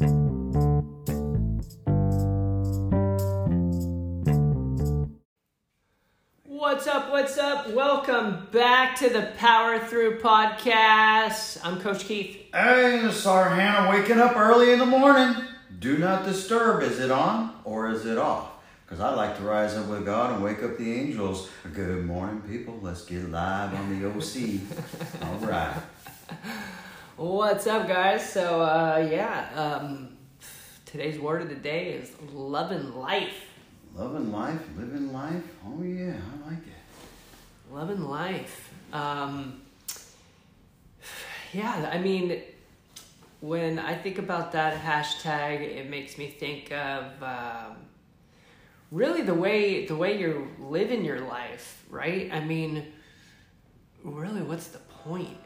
What's up? What's up? Welcome back to the Power Through Podcast. I'm Coach Keith. Hey, Hannah waking up early in the morning. Do not disturb. Is it on or is it off? Because I like to rise up with God and wake up the angels. Good morning, people. Let's get live on the OC. All right. What's up, guys? So, uh, yeah, um, today's word of the day is loving life. Loving life, living life. Oh, yeah, I like it. Loving life. Um, yeah, I mean, when I think about that hashtag, it makes me think of um, really the way the way you're living your life, right? I mean, really, what's the point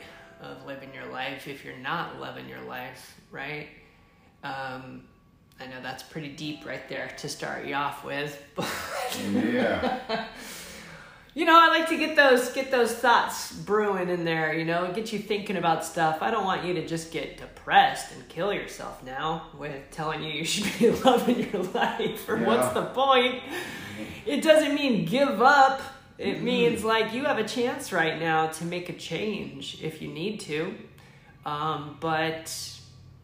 of living your life if you're not loving your life, right? Um, I know that's pretty deep right there to start you off with. Yeah. you know, I like to get those get those thoughts brewing in there. You know, get you thinking about stuff. I don't want you to just get depressed and kill yourself now with telling you you should be loving your life. Or what's the point? It doesn't mean give up. It means like you have a chance right now to make a change if you need to. Um, but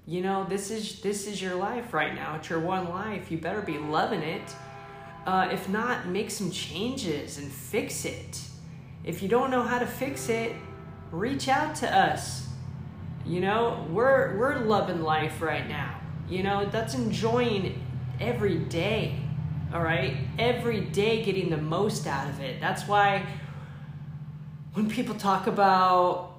you know, this is this is your life right now. It's your one life. You better be loving it. Uh, if not, make some changes and fix it. If you don't know how to fix it, reach out to us. You know, we're we're loving life right now. You know, that's enjoying every day. All right, every day getting the most out of it. That's why when people talk about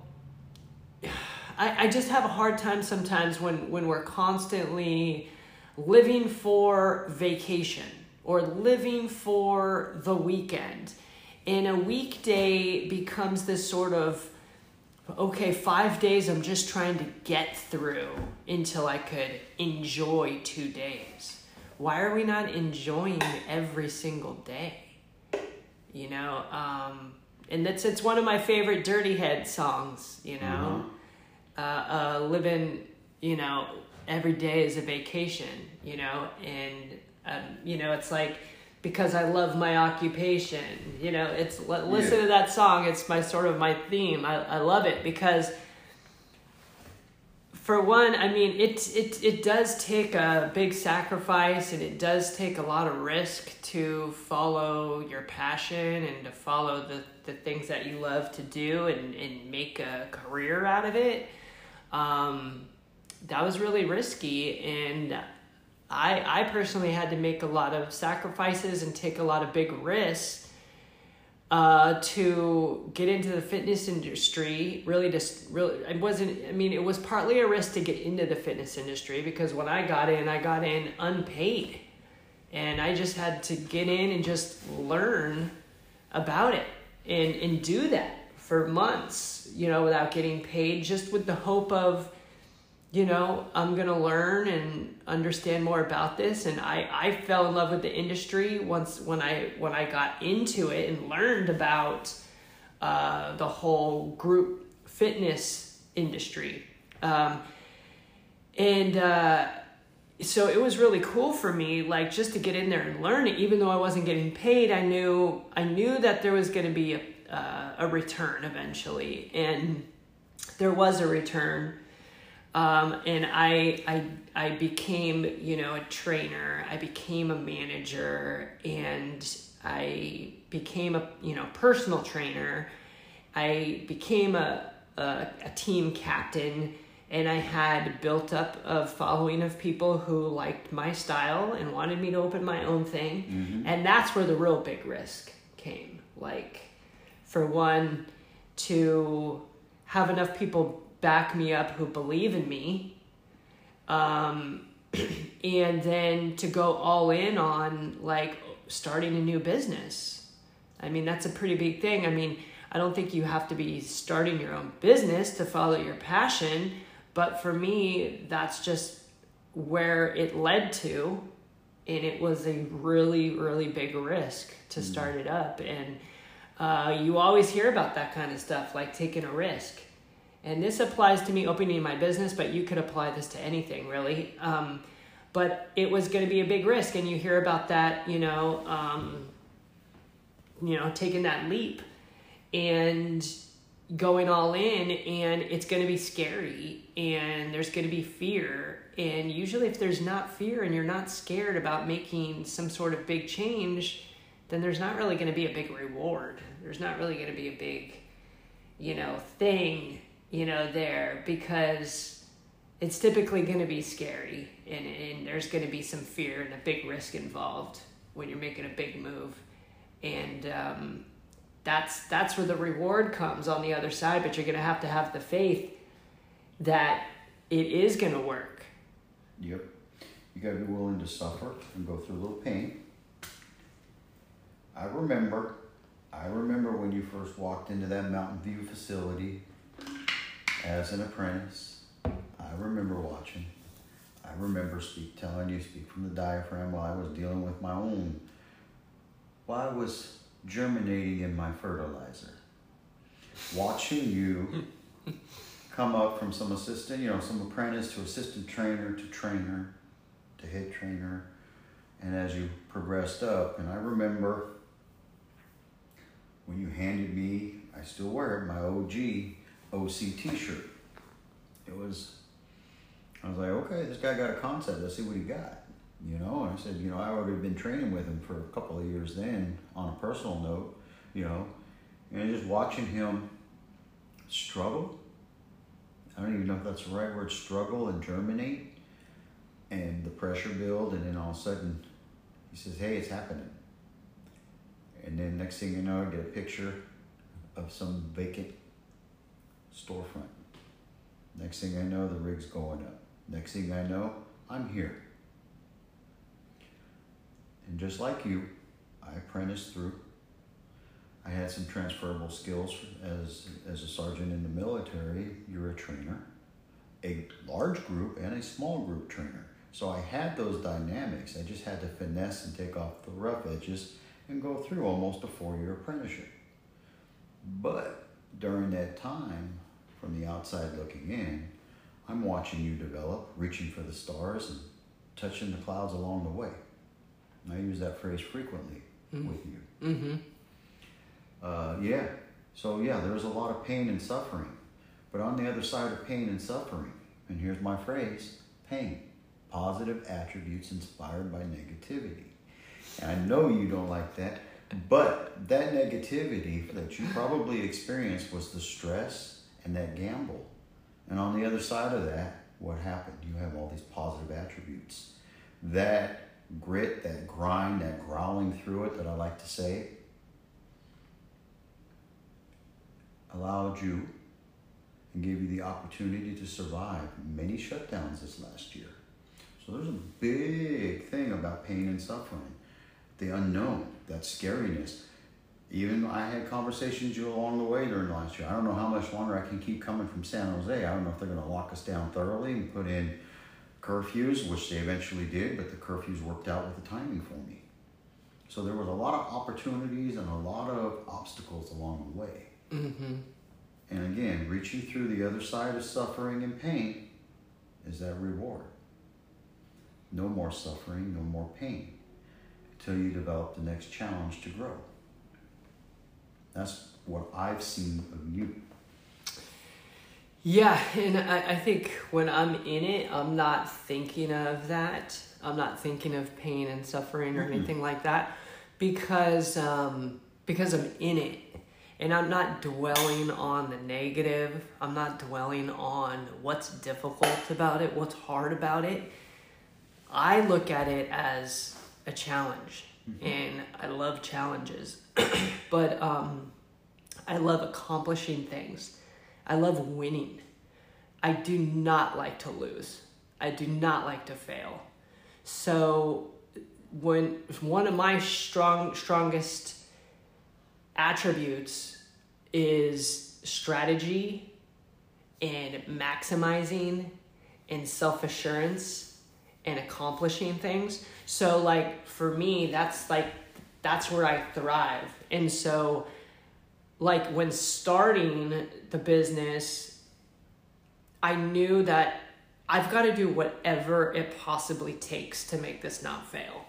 I, I just have a hard time sometimes when, when we're constantly living for vacation or living for the weekend. And a weekday becomes this sort of, okay, five days I'm just trying to get through until I could enjoy two days. Why are we not enjoying every single day? You know, um, and that's it's one of my favorite Dirty Head songs. You know, uh, uh, living, you know, every day is a vacation. You know, and um, you know it's like because I love my occupation. You know, it's li- listen Yeah. to that song. It's my sort of my theme. I, I love it because for one, I mean, it, it, it does take a big sacrifice and it does take a lot of risk to follow your passion and to follow the, the things that you love to do and, and make a career out of it. Um, that was really risky. And I, I personally had to make a lot of sacrifices and take a lot of big risks uh, to get into the fitness industry really just really it wasn't i mean it was partly a risk to get into the fitness industry because when i got in i got in unpaid. And i just had to get in and just learn about it and and do that for months you know without getting paid just with the hope of you know i'm gonna learn and understand more about this. And i i fell in love with the industry once when i when i got into it and learned about uh, the whole group fitness industry. Um, and uh, so it was really cool for me like just to get in there and learn it. Even though i wasn't getting paid i knew i knew that there was going to be a, uh, a return eventually. And there was a return um, and I, I I became you know a trainer. I became a manager, and I became a you know personal trainer. I became a a, a team captain, and I had built up a following of people who liked my style and wanted me to open my own thing, and that's where the real big risk came. Like, for one, to have enough people back me up who believe in me. Um, and then to go all in on like starting a new business. I mean that's a pretty big thing. I mean i don't think you have to be starting your own business to follow your passion but for me that's just where it led to and it was a really really big risk to start it up. And uh, you always hear about that kind of stuff like taking a risk and this applies to me opening my business, but you could apply this to anything really. Um, but it was going to be a big risk, and you hear about that, you know, um, you know, taking that leap and going all in, and it's going to be scary, and there's going to be fear. And usually, if there's not fear and you're not scared about making some sort of big change, then there's not really going to be a big reward. There's not really going to be a big, you know, thing you know, there because it's typically going to be scary and, and there's going to be some fear and a big risk involved when you're making a big move. And um, that's that's where the reward comes on the other side, but you're going to have to have the faith that it is going to work. Yep. You got to be willing to suffer and go through a little pain. I remember, I remember when you first walked into that Mountain View facility as an apprentice, I remember watching. I remember speak telling you speak from the diaphragm while I was dealing with my own. While I was germinating in my fertilizer. Watching you come up from some assistant, you know, some apprentice to assistant trainer to trainer to head trainer, and as you progressed up, and I remember when you handed me, I still wear it, my OG OC T-shirt. It was, I was like, okay, this guy got a concept. Let's see what he got. You know, and I said, you know, I already been training with him for a couple of years then, on a personal note, you know, and just watching him struggle. I don't even know if that's the right word, struggle and germinate, and the pressure build, and then all of a sudden, he says, "Hey, it's happening." And then next thing you know, I get a picture of some vacant storefront. Next thing I know, the rig's going up. Next thing I know, I'm here. And just like you, I apprenticed through. I had some transferable skills as, as a sergeant in the military. You're a trainer, a large group and a small group trainer. So I had those dynamics. I just had to finesse and take off the rough edges and go through almost a four year apprenticeship. But during that time, from the outside looking in, I'm watching you develop, reaching for the stars and touching the clouds along the way. And I use that phrase frequently mm-hmm. with you. Mm-hmm. Uh, yeah. So, yeah, there's a lot of pain and suffering. But on the other side of pain and suffering, and here's my phrase pain, positive attributes inspired by negativity. And I know you don't like that, but that negativity that you probably experienced was the stress and that gamble. And on the other side of that, what happened? You have all these positive attributes. That grit, that grind, that growling through it that I like to say, allowed you and gave you the opportunity to survive many shutdowns this last year. So there's a big thing about pain and suffering, the unknown, that scariness even I had conversations you along the way during last year. I don't know how much longer I can keep coming from San Jose. I don't know if they're going to lock us down thoroughly and put in curfews, which they eventually did, but the curfews worked out with the timing for me. So there was a lot of opportunities and a lot of obstacles along the way. Mm-hmm. And again, reaching through the other side of suffering and pain is that reward. No more suffering, no more pain until you develop the next challenge to grow. That's what I've seen of you. Yeah, and I, I think when I'm in it, I'm not thinking of that. I'm not thinking of pain and suffering or mm-hmm. anything like that because um, because I'm in it and I'm not dwelling on the negative. I'm not dwelling on what's difficult about it, what's hard about it. I look at it as a challenge, mm-hmm. and I love challenges. But um, I love accomplishing things. I love winning. I do not like to lose. I do not like to fail. So when one of my strong strongest attributes is strategy and maximizing and self-assurance and accomplishing things. So like for me that's like that's where I thrive. And so, like, when starting the business, I knew that I've got to do whatever it possibly takes to make this not fail.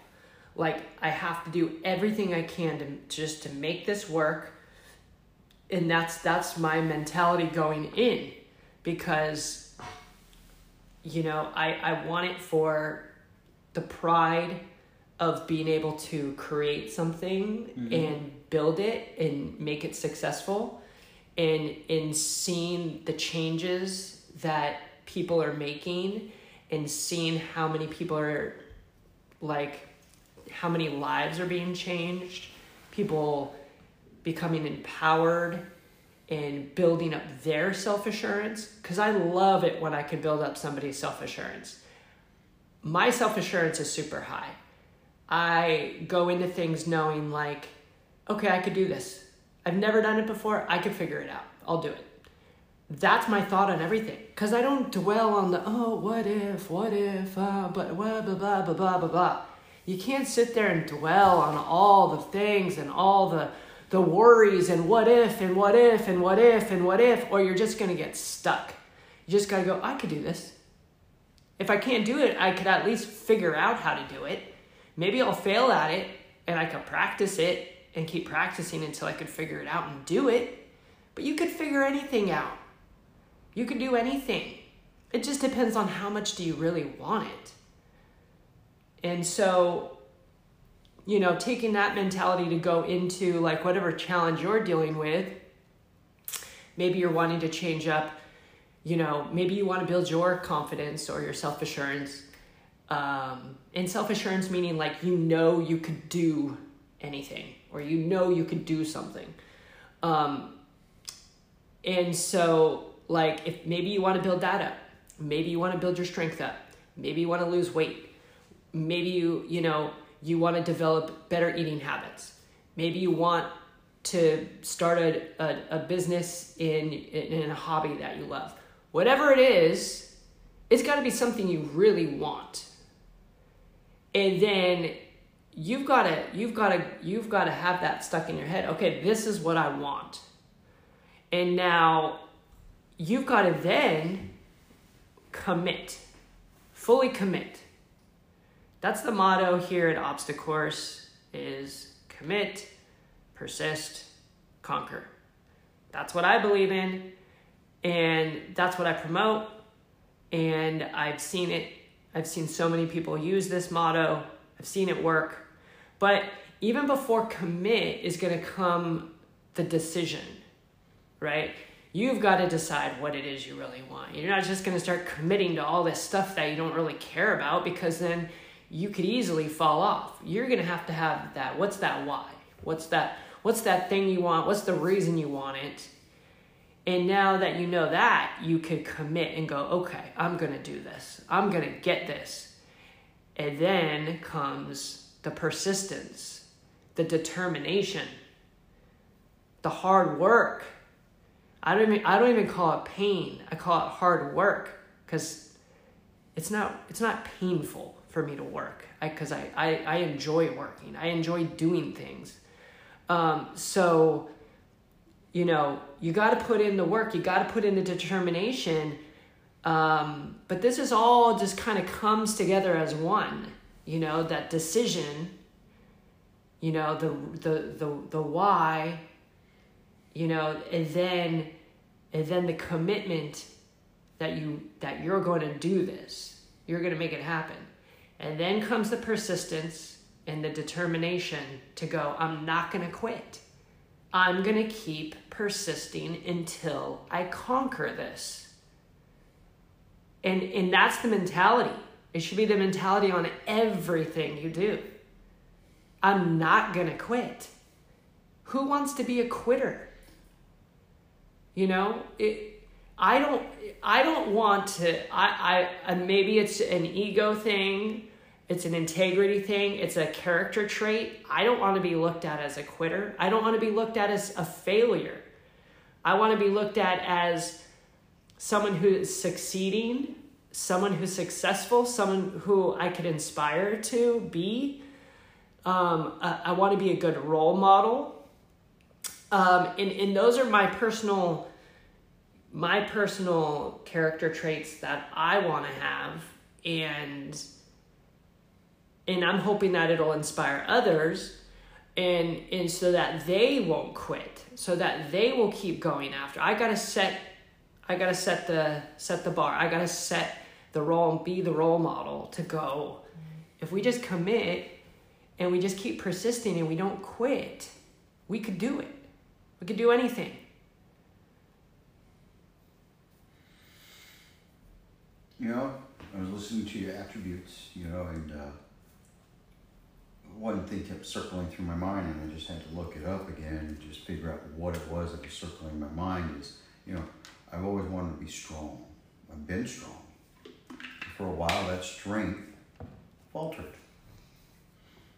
Like I have to do everything I can to just to make this work. And that's that's my mentality going in because you know, I I want it for the pride of being able to create something mm-hmm. and build it and make it successful. And in seeing the changes that people are making and seeing how many people are like how many lives are being changed people becoming empowered and building up their self-assurance because i love it when i can build up somebody's self-assurance. My self-assurance is super high i go into things knowing like okay i could do this i've never done it before i could figure it out i'll do it that's my thought on everything because I don't dwell on the oh what if what if uh, but blah blah blah blah blah blah blah. You can't sit there and dwell on all the things and all the the worries and what if and what if and what if and what if or you're just gonna get stuck. You just gotta go. I could do this. If I can't do it, I could at least figure out how to do it. Maybe I'll fail at it and I could practice it and keep practicing until I could figure it out and do it. But you could figure anything out you can do anything. It just depends on how much do you really want it. And so, you know, taking that mentality to go into like whatever challenge you're dealing with, maybe you're wanting to change up, you know, maybe you want to build your confidence or your self assurance. Um, and self assurance meaning like you know you could do anything or you know you could do something. Um, and so like if maybe you want to build that up maybe you want to build your strength up maybe you want to lose weight maybe you you know you want to develop better eating habits maybe you want to start a, a, a business in, in a hobby that you love whatever it is it's got to be something you really want and then you've got to you've got to you've got to have that stuck in your head okay this is what i want and now you've got to then commit, fully commit. That's the motto here at Obstacourse is commit, persist, conquer. That's what I believe in and that's what I promote and I've seen it I've seen so many people use this motto. I've seen it work. But even before commit is going to come the decision, right? you've got to decide what it is you really want. You're not just going to start committing to all this stuff that you don't really care about because then you could easily fall off. You're going to have to have that what's that why? What's that what's that thing you want? What's the reason you want it? And now that you know that, you could commit and go, "Okay, I'm going to do this. I'm going to get this." And then comes the persistence, the determination, the hard work, I don't even I don't even call it pain. I call it hard work because it's not it's not painful for me to work I, I, I, I enjoy working. I enjoy doing things. Um, so you know you got to put in the work. You got to put in the determination. Um, but this is all just kind of comes together as one. You know that decision. You know the the the the why you know and then and then the commitment that you that you're going to do this you're going to make it happen and then comes the persistence and the determination to go i'm not going to quit i'm going to keep persisting until i conquer this and and that's the mentality it should be the mentality on everything you do i'm not going to quit who wants to be a quitter you know, it. I don't. I don't want to. I. I. Uh, maybe it's an ego thing. It's an integrity thing. It's a character trait. I don't want to be looked at as a quitter. I don't want to be looked at as a failure. I want to be looked at as someone who is succeeding, someone who's successful, someone who I could inspire to be. Um, I, I want to be a good role model. Um, and, and those are my personal my personal character traits that I want to have and and I'm hoping that it'll inspire others and and so that they won't quit so that they will keep going after. I got to set I got to set the set the bar. I got to set the role and be the role model to go. If we just commit and we just keep persisting and we don't quit we could do it. We could do anything. You know, I was listening to your attributes, you know, and uh, one thing kept circling through my mind, and I just had to look it up again and just figure out what it was that was circling my mind. Is you know, I've always wanted to be strong. I've been strong. For a while, that strength faltered.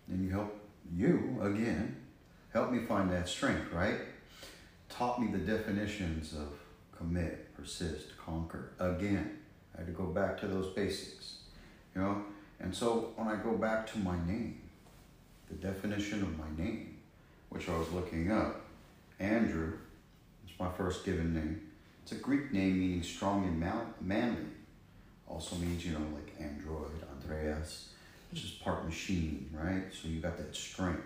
And you help you again, help me find that strength, right? Taught me the definitions of commit, persist, conquer again I had to go back to those basics, you know. And so when I go back to my name, the definition of my name, which I was looking up, Andrew, it's my first given name. It's a Greek name meaning strong and manly. Also means, you know, like android, Andreas, which is part machine, right? So you got that strength.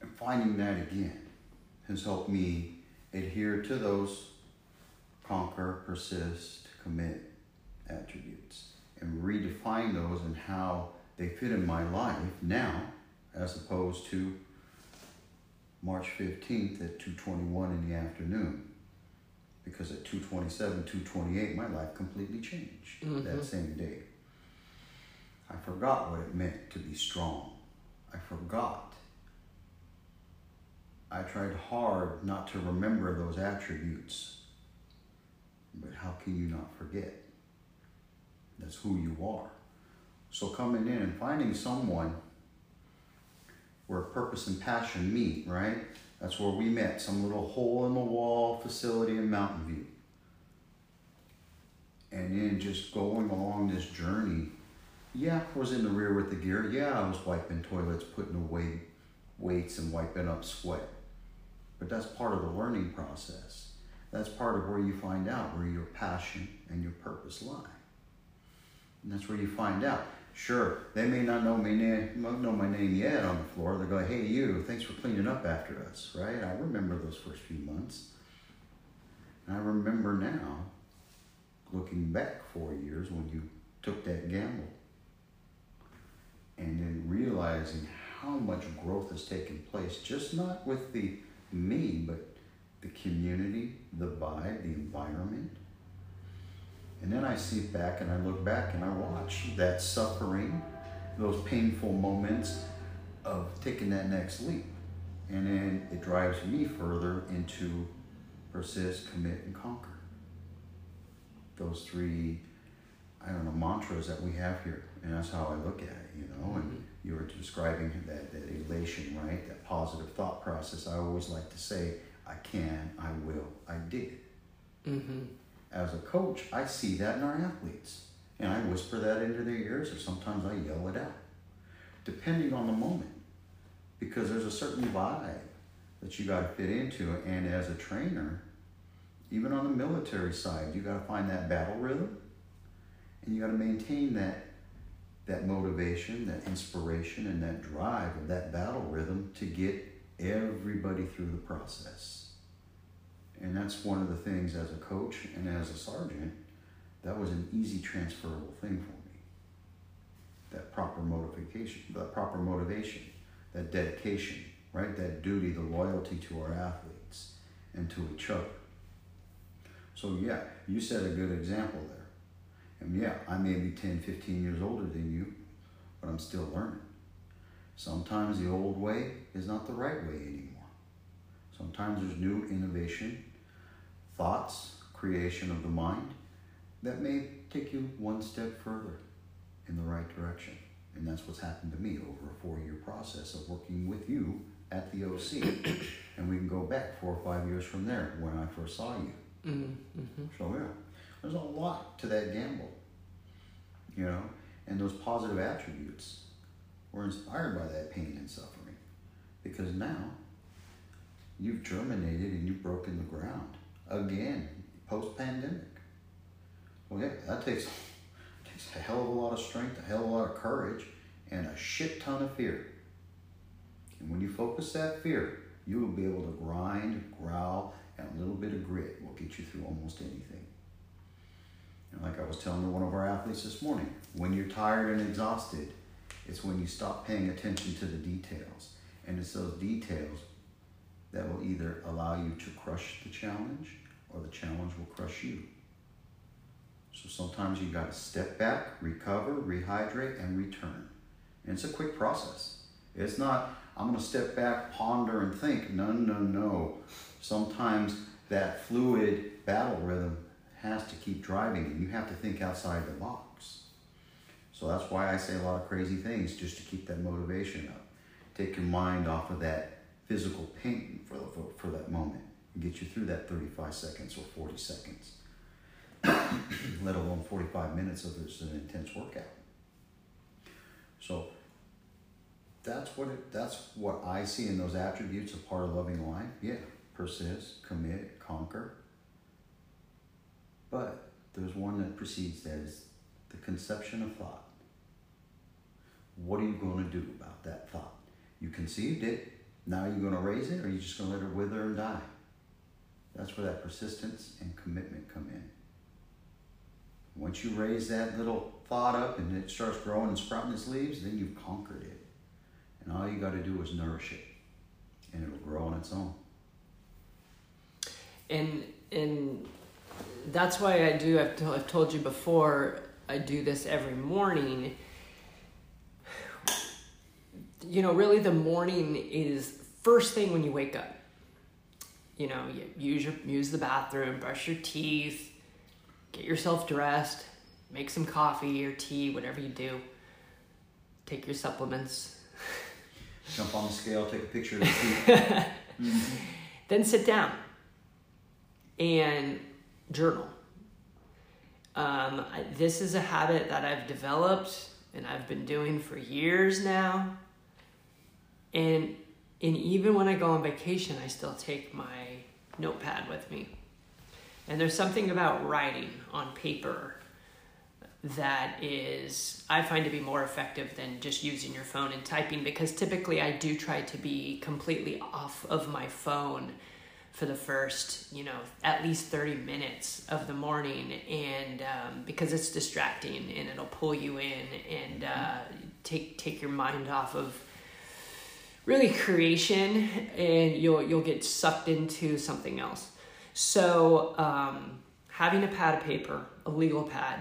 And finding that again has helped me adhere to those conquer, persist, commit attributes and redefine those and how they fit in my life now as opposed to March 15th at 2:21 in the afternoon because at 2:27 2:28 my life completely changed mm-hmm. that same day I forgot what it meant to be strong I forgot I tried hard not to remember those attributes but how can you not forget? That's who you are. So coming in and finding someone where purpose and passion meet, right? That's where we met, some little hole in the wall facility in Mountain View. And then just going along this journey. Yeah, I was in the rear with the gear. Yeah, I was wiping toilets, putting away weights and wiping up sweat. But that's part of the learning process. That's part of where you find out where your passion and your purpose lie. And that's where you find out. Sure, they may not know my name, know my name yet on the floor. They go, "Hey, you! Thanks for cleaning up after us." Right? I remember those first few months. And I remember now, looking back four years when you took that gamble, and then realizing how much growth has taken place, just not with the me, but the community, the vibe, the environment. And then I sit back and I look back and I watch that suffering, those painful moments of taking that next leap. And then it drives me further into persist, commit, and conquer. Those three, I don't know, mantras that we have here. And that's how I look at it, you know. And mm-hmm. you were describing that, that elation, right? That positive thought process. I always like to say, I can, I will, I did. Mm-hmm. As a coach, I see that in our athletes. And I whisper that into their ears, or sometimes I yell it out, depending on the moment. Because there's a certain vibe that you got to fit into. And as a trainer, even on the military side, you got to find that battle rhythm and you got to maintain that that motivation, that inspiration, and that drive of that battle rhythm to get everybody through the process. And that's one of the things as a coach and as a sergeant, that was an easy transferable thing for me. That proper motivation, that proper motivation, that dedication, right? That duty, the loyalty to our athletes and to each other. So yeah, you set a good example there. And yeah, I may be 10, 15 years older than you, but I'm still learning. Sometimes the old way is not the right way anymore. Sometimes there's new innovation, thoughts, creation of the mind that may take you one step further in the right direction. And that's what's happened to me over a four year process of working with you at the OC. and we can go back four or five years from there when I first saw you. Mm-hmm. mm-hmm. So, yeah, there's a lot to that gamble, you know, and those positive attributes were inspired by that pain and suffering because now you've germinated and you've broken the ground again post pandemic. Well, yeah, that takes takes a hell of a lot of strength, a hell of a lot of courage, and a shit ton of fear. And when you focus that fear, you will be able to grind, growl, and a little bit of grit will get you through almost anything. And like I was telling one of our athletes this morning, when you're tired and exhausted, it's when you stop paying attention to the details. And it's those details that will either allow you to crush the challenge or the challenge will crush you. So sometimes you got to step back, recover, rehydrate, and return. And it's a quick process. It's not, I'm going to step back, ponder, and think. No, no, no. Sometimes that fluid battle rhythm has to keep driving, and you have to think outside the box. So that's why I say a lot of crazy things just to keep that motivation up. Take your mind off of that physical pain for, the, for, for that moment and get you through that 35 seconds or 40 seconds, let alone 45 minutes of this an intense workout. So that's what it, that's what I see in those attributes of part of loving life. Yeah, persist, commit, conquer. But there's one that precedes that is the conception of thought. What are you going to do about that thought? You conceived it, now you're going to raise it, or you're you just going to let it wither and die? That's where that persistence and commitment come in. Once you raise that little thought up and it starts growing and sprouting its leaves, then you've conquered it. And all you got to do is nourish it, and it'll grow on its own. And and that's why I do. I've, I've told you before. I do this every morning. You know, really, the morning is first thing when you wake up you know, you use your use the bathroom, brush your teeth, get yourself dressed, make some coffee or tea, whatever you do. Take your supplements. Jump on the scale, take a picture of the feet. mm-hmm. Then sit down and journal. Um, I, this is a habit that I've developed and I've been doing for years now. And and even when I go on vacation, I still take my notepad with me. And there's something about writing on paper that is, I find to be more effective than just using your phone and typing because typically I do try to be completely off of my phone for the first, you know, at least 30 minutes of the morning. And um, because it's distracting and it'll pull you in and uh, take, take your mind off of really creation and you'll you'll get sucked into something else. So um, having a pad of paper a legal pad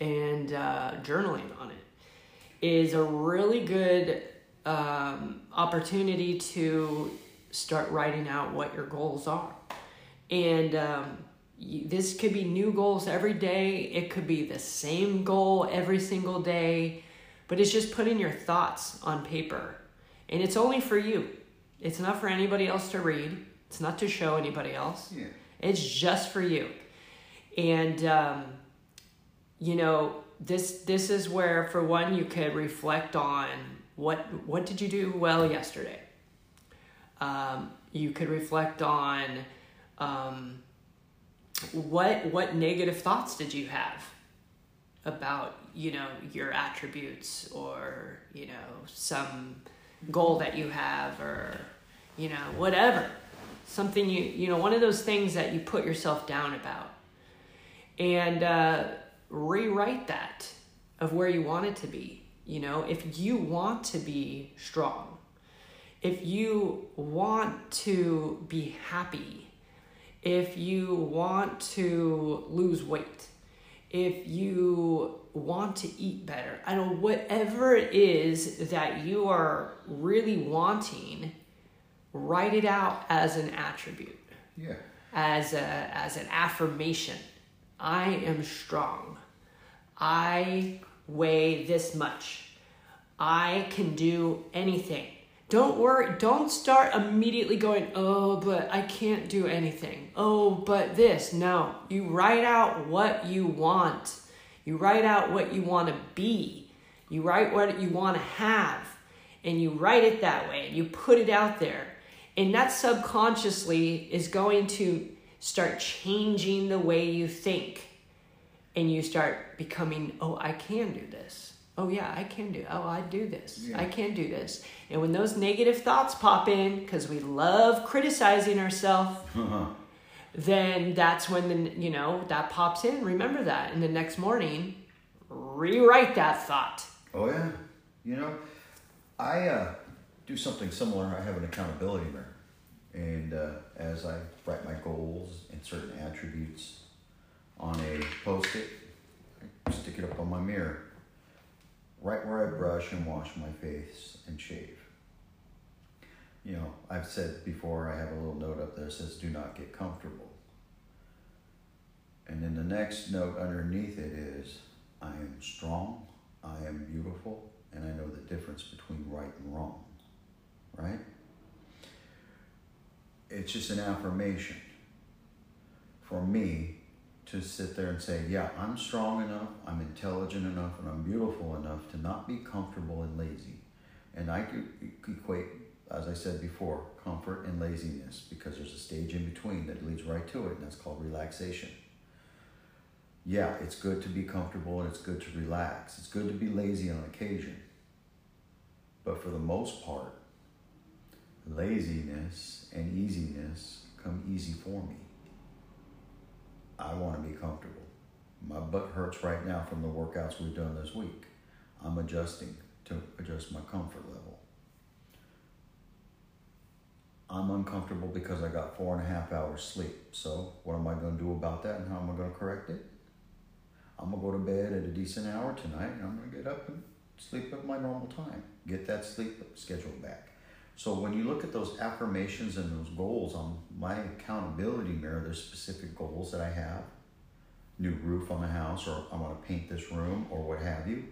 and uh, journaling on it is a really good um, opportunity to start writing out what your goals are. And um, this could be new goals every day. It could be the same goal every single day. But it's just putting your thoughts on paper and it's only for you. It's not for anybody else to read. It's not to show anybody else. Yeah. It's just for you. And um, you know, this this is where for one you could reflect on what what did you do well yesterday. Um, you could reflect on um, what what negative thoughts did you have about you know your attributes or you know some goal that you have or you know whatever. Something you you know one of those things that you put yourself down about. And uh, rewrite that of where you want it to be. You know if you want to be strong if you want to be happy if you want to lose weight if you want to eat better. I don't know, whatever it is that you are really wanting, write it out as an attribute. Yeah. As a as an affirmation. I am strong. I weigh this much. I can do anything. Don't worry, don't start immediately going, oh, but I can't do anything. Oh, but this. No, you write out what you want. You write out what you want to be. You write what you want to have. And you write it that way and you put it out there. And that subconsciously is going to start changing the way you think and you start becoming, oh, I can do this. Oh, yeah, I can do. Oh, I do this. Yeah. I can do this. And when those negative thoughts pop in, because we love criticizing ourselves, then that's when the you know that pops in. Remember that, and the next morning, rewrite that thought. Oh yeah, you know, I uh, do something similar. I have an accountability mirror, and uh, as I write my goals and certain attributes on a post-it, I stick it up on my mirror, right where I brush and wash my face and shave. You know, I've said before. I have a little note up there says, "Do not get comfortable." And then the next note underneath it is, I am strong, I am beautiful, and I know the difference between right and wrong. Right? It's just an affirmation for me to sit there and say, yeah, I'm strong enough, I'm intelligent enough, and I'm beautiful enough to not be comfortable and lazy. And I could equate, as I said before, comfort and laziness because there's a stage in between that leads right to it, and that's called relaxation yeah, it's good to be comfortable and it's good to relax. It's good to be lazy on occasion. But for the most part, laziness and easiness come easy for me. I want to be comfortable. My butt hurts right now from the workouts we've done this week. I'm adjusting to adjust my comfort level. I'm uncomfortable because I got four and a half hours sleep. So, what am I going to do about that and how am I going to correct it? I'm gonna go to bed at a decent hour tonight, and I'm gonna get up and sleep at my normal time. Get that sleep schedule back. So when you look at those affirmations and those goals on my accountability mirror, there's specific goals that I have. New roof on the house, or I want to paint this room, or what have you,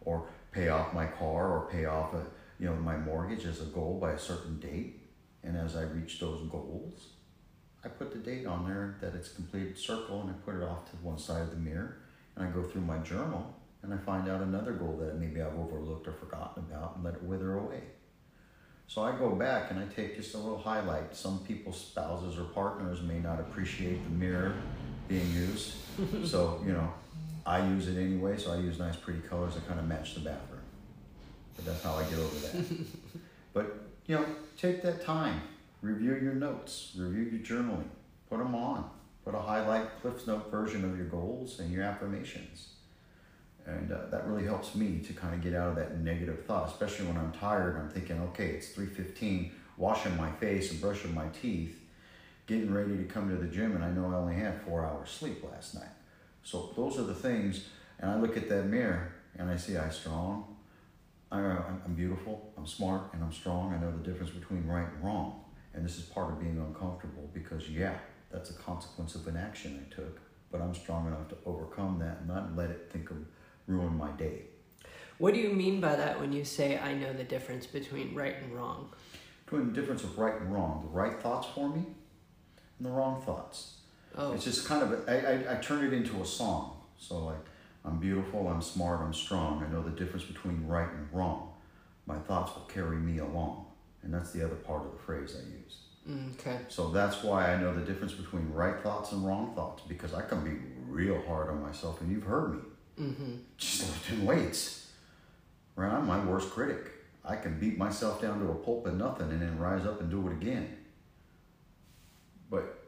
or pay off my car, or pay off a you know my mortgage as a goal by a certain date. And as I reach those goals, I put the date on there that it's completed circle, and I put it off to one side of the mirror and I go through my journal and I find out another goal that maybe I've overlooked or forgotten about and let it wither away. So I go back and I take just a little highlight. Some people's spouses or partners may not appreciate the mirror being used. so, you know, I use it anyway, so I use nice pretty colors that kind of match the bathroom. But that's how I get over that. but, you know, take that time, review your notes, review your journaling, put them on. Put a highlight Cliff's Note version of your goals and your affirmations. And uh, that really helps me to kind of get out of that negative thought, especially when I'm tired. I'm thinking, okay, it's 3.15, washing my face and brushing my teeth, getting ready to come to the gym, and I know I only had four hours sleep last night. So those are the things, and I look at that mirror and I see I'm strong, I'm beautiful, I'm smart, and I'm strong. I know the difference between right and wrong. And this is part of being uncomfortable because, yeah, that's a consequence of an action I took. But I'm strong enough to overcome that and not let it think of ruin my day. What do you mean by that when you say I know the difference between right and wrong? Between the difference of right and wrong, the right thoughts for me and the wrong thoughts. Oh. It's just kind of a, I, I, I turn it into a song. So like I'm beautiful, I'm smart, I'm strong. I know the difference between right and wrong. My thoughts will carry me along. And that's the other part of the phrase I use. Mm, okay. So that's why I know the difference between right thoughts and wrong thoughts because I can be real hard on myself, and you've heard me. Mm-hmm. Just lifting weights. Right, I'm my worst critic. I can beat myself down to a pulp and nothing, and then rise up and do it again. But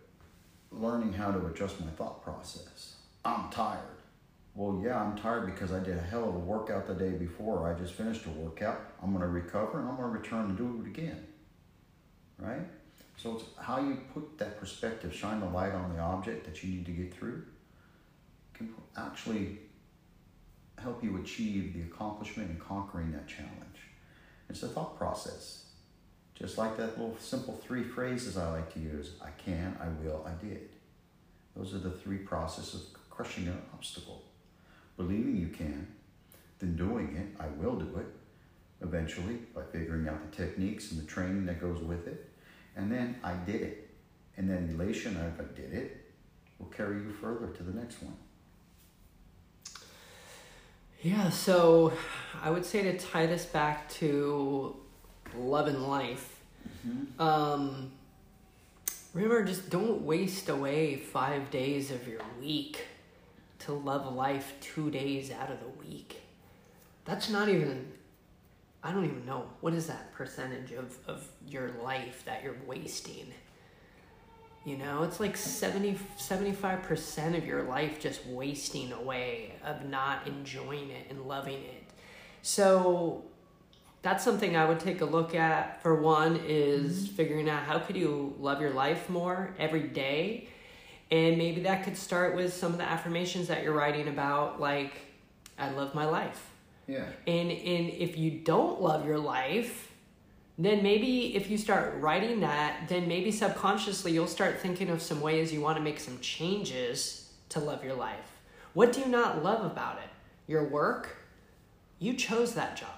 learning how to adjust my thought process. I'm tired. Well, yeah, I'm tired because I did a hell of a workout the day before. I just finished a workout. I'm going to recover and I'm going to return and do it again. Right? So it's how you put that perspective, shine the light on the object that you need to get through, can actually help you achieve the accomplishment and conquering that challenge. It's a thought process. Just like that little simple three phrases I like to use I can, I will, I did. Those are the three processes of crushing an obstacle. Believing you can, then doing it, I will do it, eventually by figuring out the techniques and the training that goes with it and then I did it. And then elation of I did it will carry you further to the next one. Yeah, so I would say to tie this back to love and life. Mm-hmm. Um, Remember, just don't waste away five days of your week to love life two days out of the week. That's not even, I don't even know. What is that percentage of, of your life that you're wasting? You know, it's like 70, 75% of your life just wasting away of not enjoying it and loving it. So that's something I would take a look at. For one, is mm-hmm. figuring out how could you love your life more every day, and maybe that could start with some of the affirmations that you're writing about, like I love my life. Yeah. And and if you don't love your life, then maybe if you start writing that, then maybe subconsciously you'll start thinking of some ways you want to make some changes to love your life. What do you not love about it? Your work? You chose that job.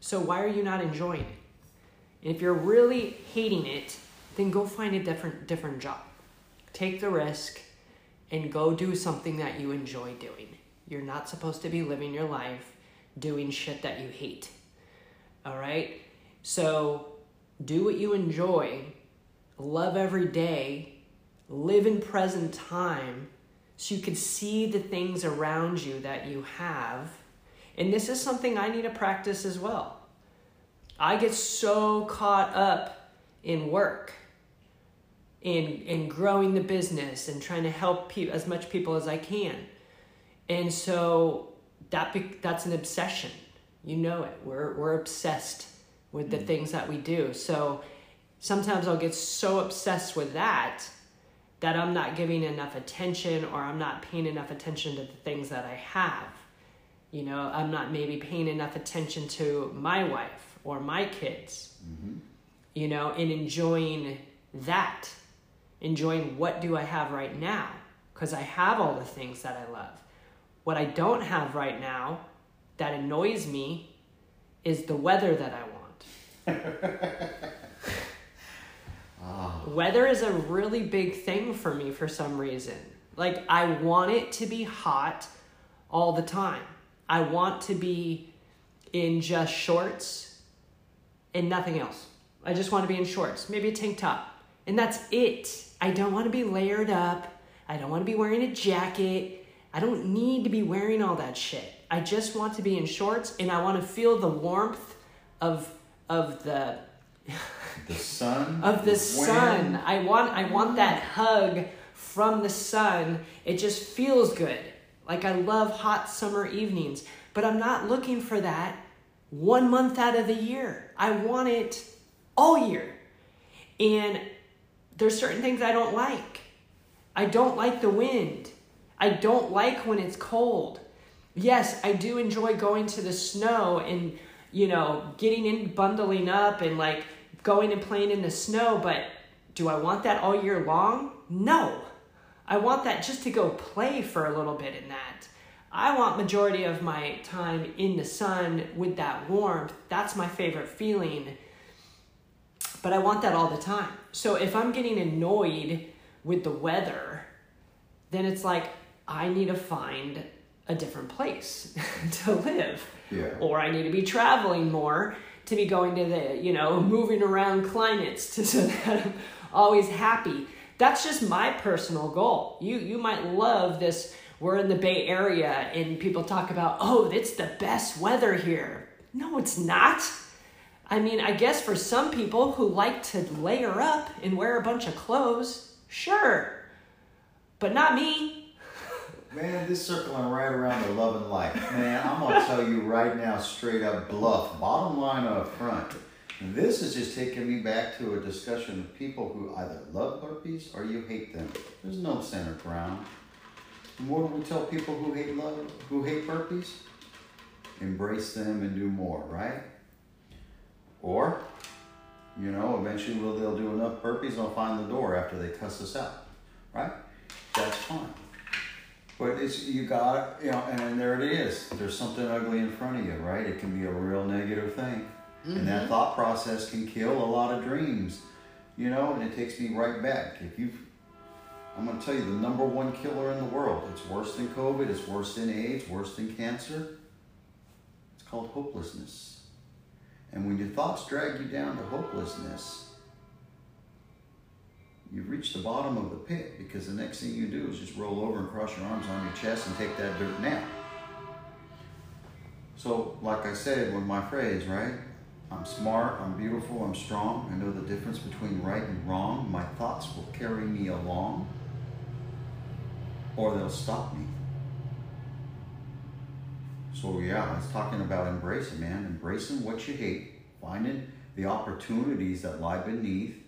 So why are you not enjoying it? And if you're really hating it, then go find a different different job. Take the risk and go do something that you enjoy doing. You're not supposed to be living your life doing shit that you hate. All right? So do what you enjoy, love every day, live in present time so you can see the things around you that you have and this is something I need to practice as well. I get so caught up in work, in, in growing the business and trying to help pe- as much people as I can. And so that be- that's an obsession. You know it. We're, we're obsessed with the mm. things that we do. So sometimes I'll get so obsessed with that that I'm not giving enough attention or I'm not paying enough attention to the things that I have. You know, I'm not maybe paying enough attention to my wife or my kids, mm-hmm. you know, and enjoying that, enjoying what do I have right now? Because I have all the things that I love. What I don't have right now that annoys me is the weather that I want. oh. Weather is a really big thing for me for some reason. Like, I want it to be hot all the time. I want to be in just shorts and nothing else. I just want to be in shorts, maybe a tank top. And that's it. I don't want to be layered up. I don't want to be wearing a jacket. I don't need to be wearing all that shit. I just want to be in shorts and I want to feel the warmth of of the the sun of the, the sun. I want I want that hug from the sun. It just feels good. Like I love hot summer evenings, but I'm not looking for that one month out of the year. I want it all year. And there's certain things I don't like. I don't like the wind. I don't like when it's cold. Yes, I do enjoy going to the snow and, you know, getting in, bundling up and like going and playing in the snow, but do I want that all year long? No. I want that just to go play for a little bit in that. I want majority of my time in the sun with that warmth. That's my favorite feeling. But I want that all the time. So if I'm getting annoyed with the weather, then it's like I need to find a different place to live. Yeah. Or I need to be traveling more to be going to the, you know, moving around climates to, so that I'm always happy. That's just my personal goal. You you might love this. We're in the Bay Area and people talk about, "Oh, it's the best weather here." No, it's not. I mean, I guess for some people who like to layer up and wear a bunch of clothes, sure. But not me. Man, this circling right around the love and life. Man, I'm gonna tell you right now, straight up BLUF, bottom line up front. This is just taking me back to a discussion of people who either love burpees or you hate them. There's no center ground. And what do we tell people who hate love, who hate burpees? Embrace them and do more, right? Or, you know, eventually they'll do enough burpees, they'll find the door after they cuss us out, right? That's fine. But it's you got you know, and there it is. There's something ugly in front of you, right? It can be a real negative thing. Mm-hmm. And that mm-hmm. thought process can kill a lot of dreams, you know, and it takes me right back. If you I'm going to tell you the number one killer in the world. It's worse than COVID, it's worse than AIDS, worse than cancer. It's called hopelessness. And when your thoughts drag you down to hopelessness, you've reached the bottom of the pit because the next thing you do is just roll over and cross your arms on your chest and take that dirt nap. So, like I said with my phrase, right? I'm smart, I'm beautiful, I'm strong. I know the difference between right and wrong. My thoughts will carry me along or they'll stop me. So, yeah, I was talking about embracing, man. Embracing what you hate, finding the opportunities that lie beneath,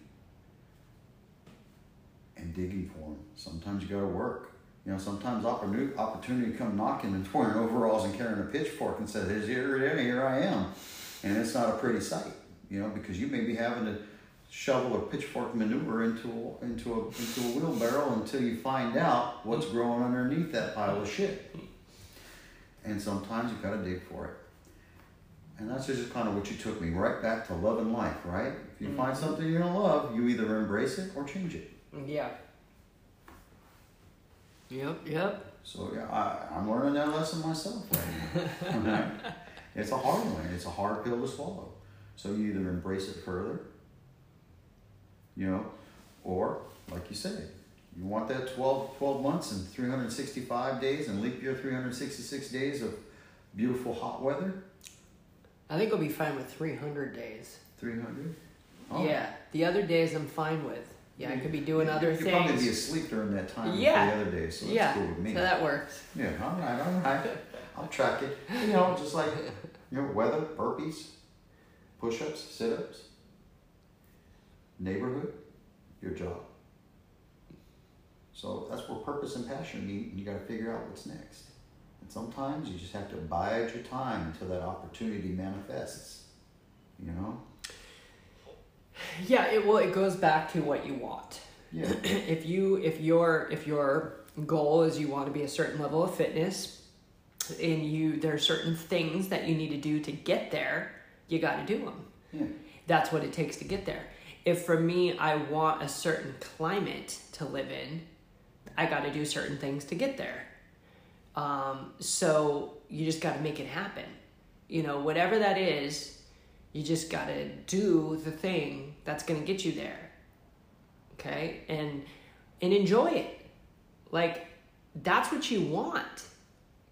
and digging for them. Sometimes you got to work. You know, sometimes opportunity, opportunity come knocking and wearing overalls and carrying a pitchfork and says, here, here, here I am. And it's not a pretty sight, you know, because you may be having to shovel or pitchfork manure into a, into a, into a wheelbarrow until you find out what's growing underneath that pile of shit. And sometimes you got to dig for it. And that's just kind of what you took me right back to love and life, right? If you mm-hmm. find something you don't love, you either embrace it or change it. Mm, yeah. Yep, yep. So yeah, I, I'm learning that lesson myself right now. it's a hard one. It's a hard pill to swallow. So you either embrace it further, you know, or like you said, you want that 12, 12 months and 365 days and leap year 366 days of beautiful hot weather. I think I'll be fine with 300 days. 300? Oh. Yeah, the other days I'm fine with. Yeah, I could be doing you, other you things. You probably be asleep during that time yeah. the other day, so that's yeah. cool with me. So that works. Yeah, all right, all right. I'll track it. You know, just like you know, weather, burpees, push-ups, sit-ups, neighborhood, your job. So that's where purpose and passion meet, and you got to figure out what's next. And sometimes you just have to bide your time until that opportunity manifests. You know. Yeah, it well it goes back to what you want. Yeah. if you if your if your goal is you want to be a certain level of fitness and you there are certain things that you need to do to get there, you got to do them. Yeah. That's what it takes to get there. If for me I want a certain climate to live in, I got to do certain things to get there. Um, so you just got to make it happen. You know, whatever that is, you just got to do the thing that's going to get you there. Okay? And and enjoy it. Like that's what you want.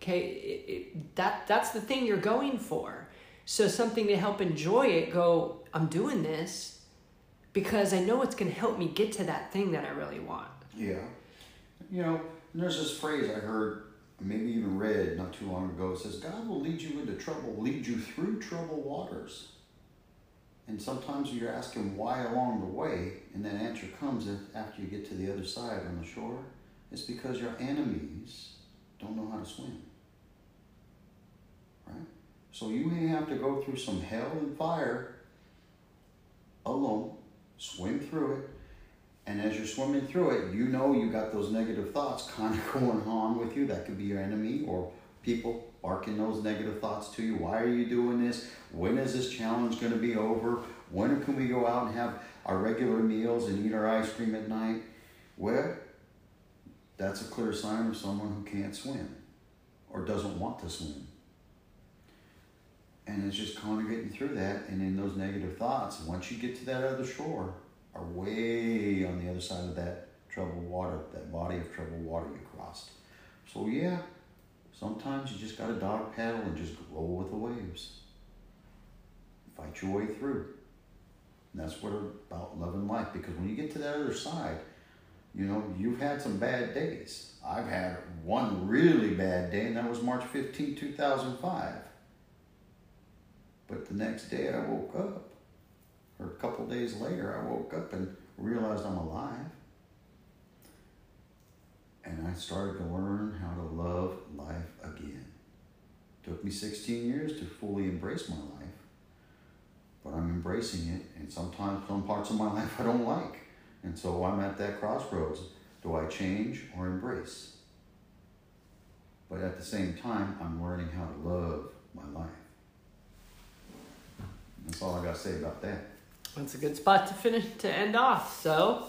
Okay? It, it, that that's the thing you're going for. So something to help enjoy it, go, I'm doing this because I know it's going to help me get to that thing that I really want. Yeah. You know, there's this phrase I heard, maybe even read not too long ago. It says, God will lead you into trouble, lead you through troubled waters. And sometimes you're asking why along the way, and that answer comes after you get to the other side on the shore. It's because your enemies don't know how to swim. Right? So you may have to go through some hell and fire alone, swim through it, and as you're swimming through it, you know you got those negative thoughts kind of going on with you. That could be your enemy or people barking those negative thoughts to you. Why are you doing this? When is this challenge going to be over? When can we go out and have our regular meals and eat our ice cream at night? Well, that's a clear sign of someone who can't swim or doesn't want to swim. And it's just kind of getting through that and in those negative thoughts. Once you get to that other shore, are way on the other side of that troubled water, that body of troubled water you crossed. So yeah, Sometimes you just got to dog paddle and just roll with the waves. Fight your way through. And that's what about loving life because when you get to that other side, you know, you've had some bad days. I've had one really bad day, and that was March 15, 2005. But the next day I woke up, or a couple days later, I woke up and realized I'm alive and I started to learn how to love life again. It took me 16 years to fully embrace my life, but I'm embracing it, and sometimes some parts of my life I don't like. And so I'm at that crossroads. Do I change or embrace? But at the same time, I'm learning how to love my life. That's all I got to say about that. That's a good spot to finish to end off. So,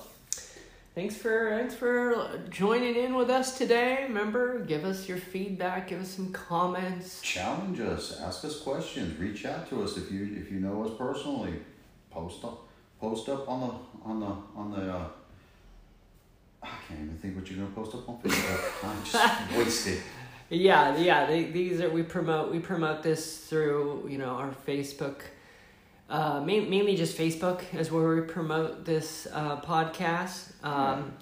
thanks for thanks for joining in with us today. Remember, give us your feedback, give us some comments. Challenge us, ask us questions, reach out to us if you if you know us personally. Post up post up on the on the on the uh, I can't even think what you're gonna post up on Facebook. I'm just wasted. Yeah, yeah. They, these are we promote we promote this through you know our Facebook. Uh, main, mainly just Facebook is where we promote this uh, podcast. Um,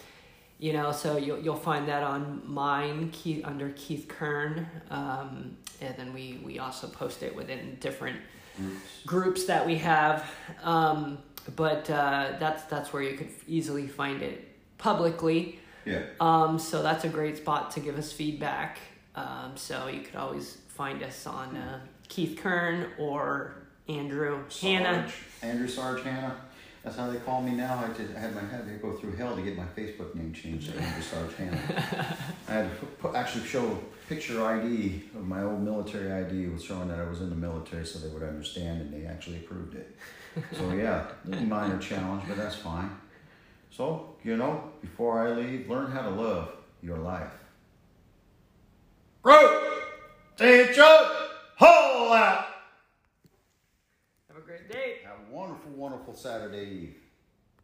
You know, so you'll you'll find that on mine Keith, under Keith Kern, um, and then we we also post it within different Groups. groups that we have. Um, but uh, that's that's where you could easily find it publicly. Yeah. Um, so that's a great spot to give us feedback. Um, so you could always find us on uh, Keith Kern or Andrew Sarge. Hannah. Sarge. Andrew Sarge Hannah. That's how they call me now. I, did, I had my had to go through hell to get my Facebook name changed to Andrew Sarge Hannah. I had to put, actually show a picture ID of my old military ID was showing that I was in the military so they would understand and they actually approved it. So yeah, minor challenge, but that's fine. So, you know, before I leave, learn how to love your life. Bro! take it, Chuck! Haul out! Have a great day. Have a wonderful, wonderful Saturday Eve.